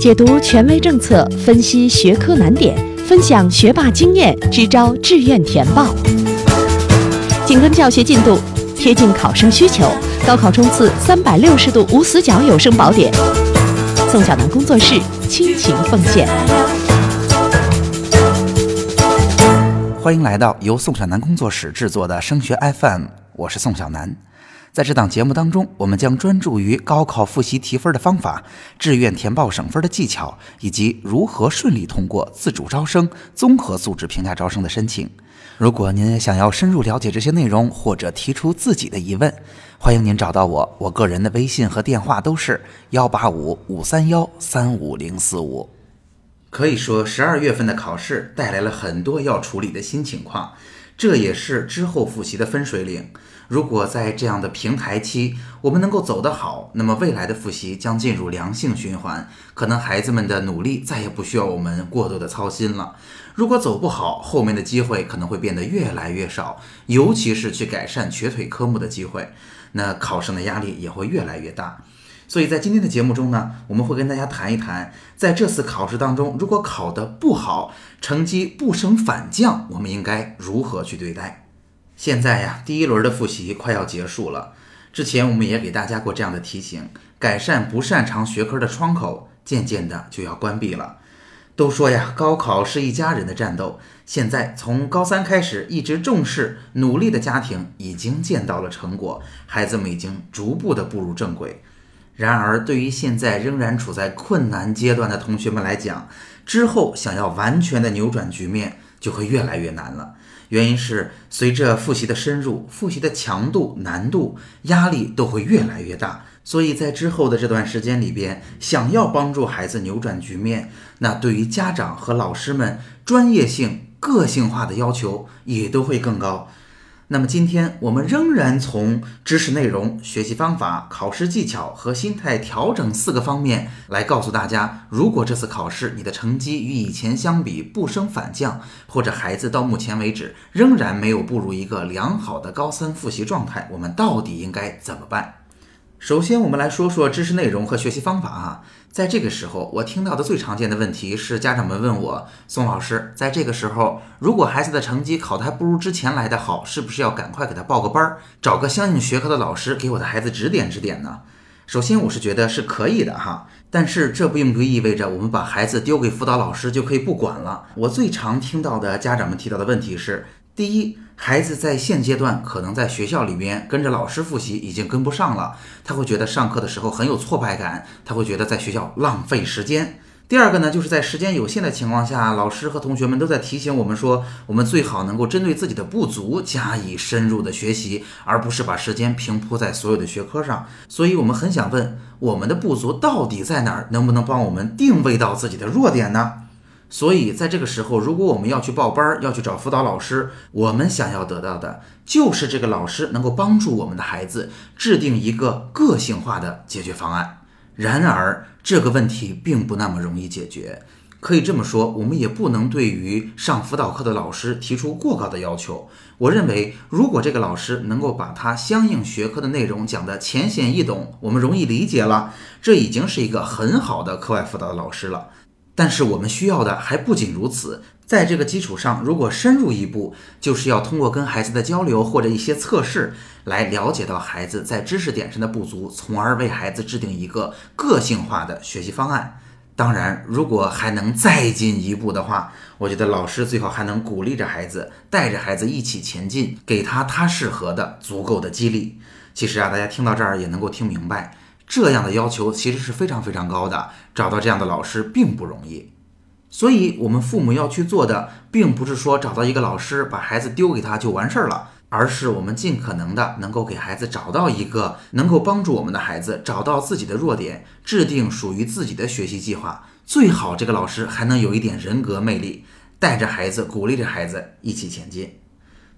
解读权威政策，分析学科难点，分享学霸经验，支招志愿填报。紧跟教学进度，贴近考生需求，高考冲刺三百六十度无死角有声宝典。宋小南工作室倾情奉献。欢迎来到由宋小南工作室制作的升学 FM，我是宋小南。在这档节目当中，我们将专注于高考复习提分的方法、志愿填报省分的技巧，以及如何顺利通过自主招生、综合素质评价招生的申请。如果您想要深入了解这些内容，或者提出自己的疑问，欢迎您找到我。我个人的微信和电话都是幺八五五三幺三五零四五。可以说，十二月份的考试带来了很多要处理的新情况，这也是之后复习的分水岭。如果在这样的平台期，我们能够走得好，那么未来的复习将进入良性循环，可能孩子们的努力再也不需要我们过多的操心了。如果走不好，后面的机会可能会变得越来越少，尤其是去改善瘸腿科目的机会，那考生的压力也会越来越大。所以在今天的节目中呢，我们会跟大家谈一谈，在这次考试当中，如果考得不好，成绩不升反降，我们应该如何去对待？现在呀，第一轮的复习快要结束了，之前我们也给大家过这样的提醒，改善不擅长学科的窗口，渐渐的就要关闭了。都说呀，高考是一家人的战斗。现在从高三开始一直重视努力的家庭已经见到了成果，孩子们已经逐步的步入正轨。然而，对于现在仍然处在困难阶段的同学们来讲，之后想要完全的扭转局面就会越来越难了。原因是随着复习的深入，复习的强度、难度、压力都会越来越大。所以在之后的这段时间里边，想要帮助孩子扭转局面，那对于家长和老师们专业性、个性化的要求也都会更高。那么今天我们仍然从知识内容、学习方法、考试技巧和心态调整四个方面来告诉大家：如果这次考试你的成绩与以前相比不升反降，或者孩子到目前为止仍然没有步入一个良好的高三复习状态，我们到底应该怎么办？首先，我们来说说知识内容和学习方法啊。在这个时候，我听到的最常见的问题是，家长们问我：“宋老师，在这个时候，如果孩子的成绩考得还不如之前来的好，是不是要赶快给他报个班儿，找个相应学科的老师给我的孩子指点指点呢？”首先，我是觉得是可以的哈，但是这并不意味着我们把孩子丢给辅导老师就可以不管了。我最常听到的家长们提到的问题是：第一，孩子在现阶段可能在学校里边跟着老师复习已经跟不上了，他会觉得上课的时候很有挫败感，他会觉得在学校浪费时间。第二个呢，就是在时间有限的情况下，老师和同学们都在提醒我们说，我们最好能够针对自己的不足加以深入的学习，而不是把时间平铺在所有的学科上。所以，我们很想问，我们的不足到底在哪儿？能不能帮我们定位到自己的弱点呢？所以，在这个时候，如果我们要去报班儿，要去找辅导老师，我们想要得到的就是这个老师能够帮助我们的孩子制定一个个性化的解决方案。然而，这个问题并不那么容易解决。可以这么说，我们也不能对于上辅导课的老师提出过高的要求。我认为，如果这个老师能够把他相应学科的内容讲得浅显易懂，我们容易理解了，这已经是一个很好的课外辅导的老师了。但是我们需要的还不仅如此，在这个基础上，如果深入一步，就是要通过跟孩子的交流或者一些测试，来了解到孩子在知识点上的不足，从而为孩子制定一个个性化的学习方案。当然，如果还能再进一步的话，我觉得老师最好还能鼓励着孩子，带着孩子一起前进，给他他适合的足够的激励。其实啊，大家听到这儿也能够听明白。这样的要求其实是非常非常高的，找到这样的老师并不容易，所以我们父母要去做的，并不是说找到一个老师把孩子丢给他就完事儿了，而是我们尽可能的能够给孩子找到一个能够帮助我们的孩子找到自己的弱点，制定属于自己的学习计划。最好这个老师还能有一点人格魅力，带着孩子，鼓励着孩子一起前进。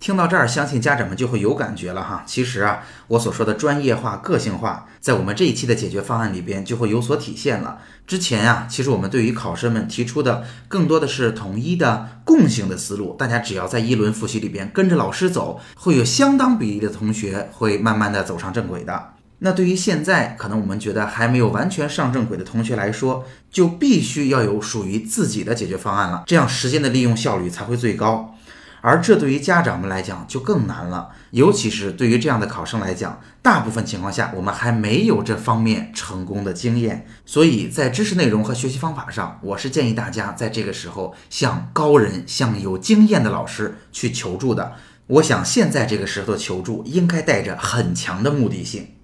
听到这儿，相信家长们就会有感觉了哈。其实啊，我所说的专业化、个性化，在我们这一期的解决方案里边就会有所体现了。之前呀，其实我们对于考生们提出的更多的是统一的共性的思路，大家只要在一轮复习里边跟着老师走，会有相当比例的同学会慢慢的走上正轨的。那对于现在可能我们觉得还没有完全上正轨的同学来说，就必须要有属于自己的解决方案了，这样时间的利用效率才会最高。而这对于家长们来讲就更难了，尤其是对于这样的考生来讲，大部分情况下我们还没有这方面成功的经验，所以在知识内容和学习方法上，我是建议大家在这个时候向高人、向有经验的老师去求助的。我想现在这个时候求助应该带着很强的目的性。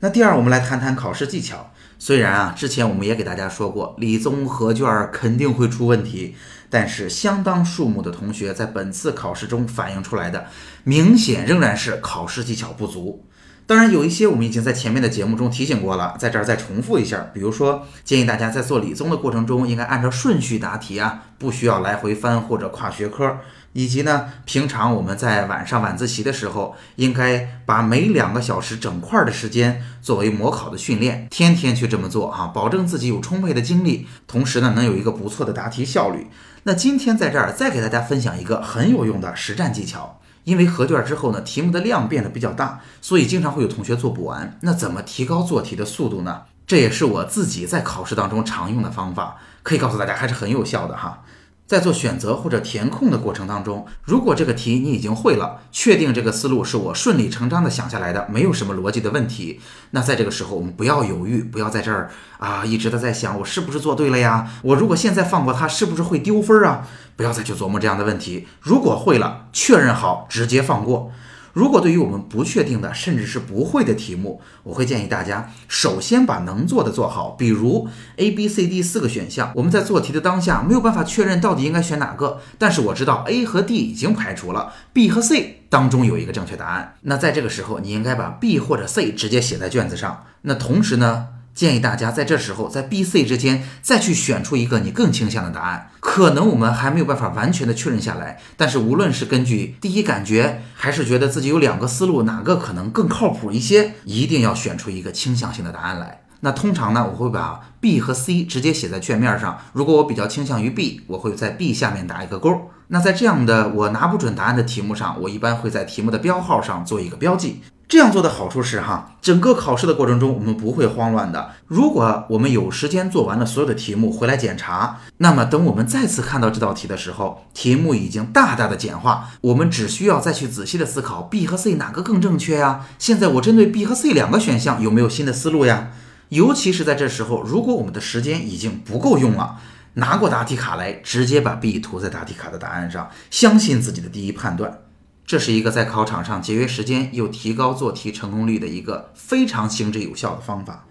那第二，我们来谈谈考试技巧。虽然啊，之前我们也给大家说过，理综合卷肯定会出问题。但是，相当数目的同学在本次考试中反映出来的，明显仍然是考试技巧不足。当然，有一些我们已经在前面的节目中提醒过了，在这儿再重复一下。比如说，建议大家在做理综的过程中，应该按照顺序答题啊，不需要来回翻或者跨学科。以及呢，平常我们在晚上晚自习的时候，应该把每两个小时整块的时间作为模考的训练，天天去这么做啊，保证自己有充沛的精力，同时呢，能有一个不错的答题效率。那今天在这儿再给大家分享一个很有用的实战技巧，因为合卷之后呢，题目的量变得比较大，所以经常会有同学做不完。那怎么提高做题的速度呢？这也是我自己在考试当中常用的方法，可以告诉大家还是很有效的哈。在做选择或者填空的过程当中，如果这个题你已经会了，确定这个思路是我顺理成章的想下来的，没有什么逻辑的问题，那在这个时候我们不要犹豫，不要在这儿啊一直的在想我是不是做对了呀？我如果现在放过他，是不是会丢分啊？不要再去琢磨这样的问题。如果会了，确认好，直接放过。如果对于我们不确定的，甚至是不会的题目，我会建议大家首先把能做的做好。比如 A、B、C、D 四个选项，我们在做题的当下没有办法确认到底应该选哪个，但是我知道 A 和 D 已经排除了，B 和 C 当中有一个正确答案。那在这个时候，你应该把 B 或者 C 直接写在卷子上。那同时呢？建议大家在这时候，在 B、C 之间再去选出一个你更倾向的答案。可能我们还没有办法完全的确认下来，但是无论是根据第一感觉，还是觉得自己有两个思路，哪个可能更靠谱一些，一定要选出一个倾向性的答案来。那通常呢，我会把 B 和 C 直接写在卷面上。如果我比较倾向于 B，我会在 B 下面打一个勾。那在这样的我拿不准答案的题目上，我一般会在题目的标号上做一个标记。这样做的好处是哈，整个考试的过程中我们不会慌乱的。如果我们有时间做完了所有的题目回来检查，那么等我们再次看到这道题的时候，题目已经大大的简化，我们只需要再去仔细的思考 B 和 C 哪个更正确呀？现在我针对 B 和 C 两个选项有没有新的思路呀？尤其是在这时候，如果我们的时间已经不够用了，拿过答题卡来，直接把 B 涂在答题卡的答案上，相信自己的第一判断。这是一个在考场上节约时间又提高做题成功率的一个非常行之有效的方法。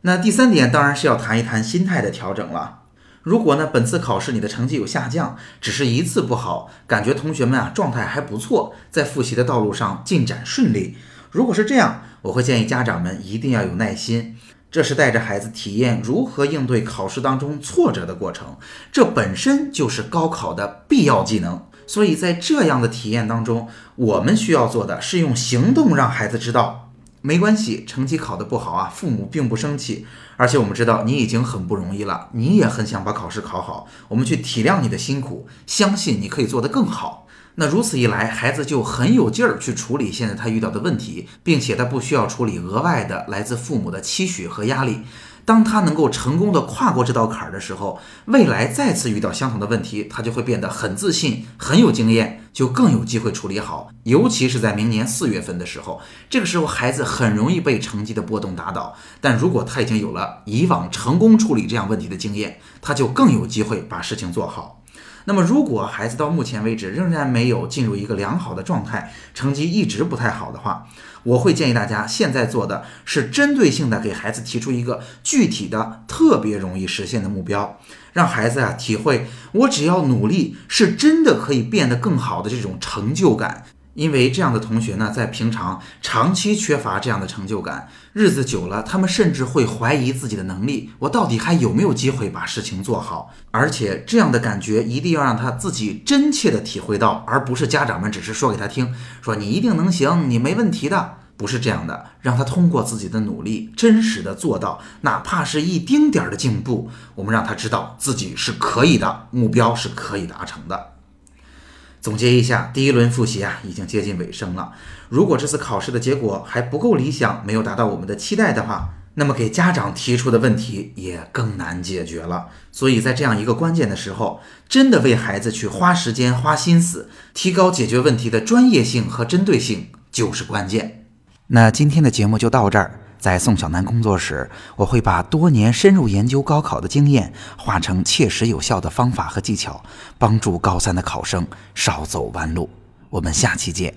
那第三点当然是要谈一谈心态的调整了。如果呢本次考试你的成绩有下降，只是一次不好，感觉同学们啊状态还不错，在复习的道路上进展顺利。如果是这样，我会建议家长们一定要有耐心，这是带着孩子体验如何应对考试当中挫折的过程，这本身就是高考的必要技能。所以在这样的体验当中，我们需要做的是用行动让孩子知道，没关系，成绩考得不好啊，父母并不生气，而且我们知道你已经很不容易了，你也很想把考试考好，我们去体谅你的辛苦，相信你可以做得更好。那如此一来，孩子就很有劲儿去处理现在他遇到的问题，并且他不需要处理额外的来自父母的期许和压力。当他能够成功的跨过这道坎儿的时候，未来再次遇到相同的问题，他就会变得很自信、很有经验，就更有机会处理好。尤其是在明年四月份的时候，这个时候孩子很容易被成绩的波动打倒。但如果他已经有了以往成功处理这样问题的经验，他就更有机会把事情做好。那么，如果孩子到目前为止仍然没有进入一个良好的状态，成绩一直不太好的话，我会建议大家现在做的是针对性的给孩子提出一个具体的、特别容易实现的目标，让孩子啊体会我只要努力是真的可以变得更好的这种成就感。因为这样的同学呢，在平常长期缺乏这样的成就感，日子久了，他们甚至会怀疑自己的能力，我到底还有没有机会把事情做好？而且这样的感觉一定要让他自己真切的体会到，而不是家长们只是说给他听，说你一定能行，你没问题的，不是这样的，让他通过自己的努力，真实的做到，哪怕是一丁点儿的进步，我们让他知道自己是可以的，目标是可以达成的。总结一下，第一轮复习啊，已经接近尾声了。如果这次考试的结果还不够理想，没有达到我们的期待的话，那么给家长提出的问题也更难解决了。所以在这样一个关键的时候，真的为孩子去花时间、花心思，提高解决问题的专业性和针对性就是关键。那今天的节目就到这儿。在宋小南工作时，我会把多年深入研究高考的经验，化成切实有效的方法和技巧，帮助高三的考生少走弯路。我们下期见。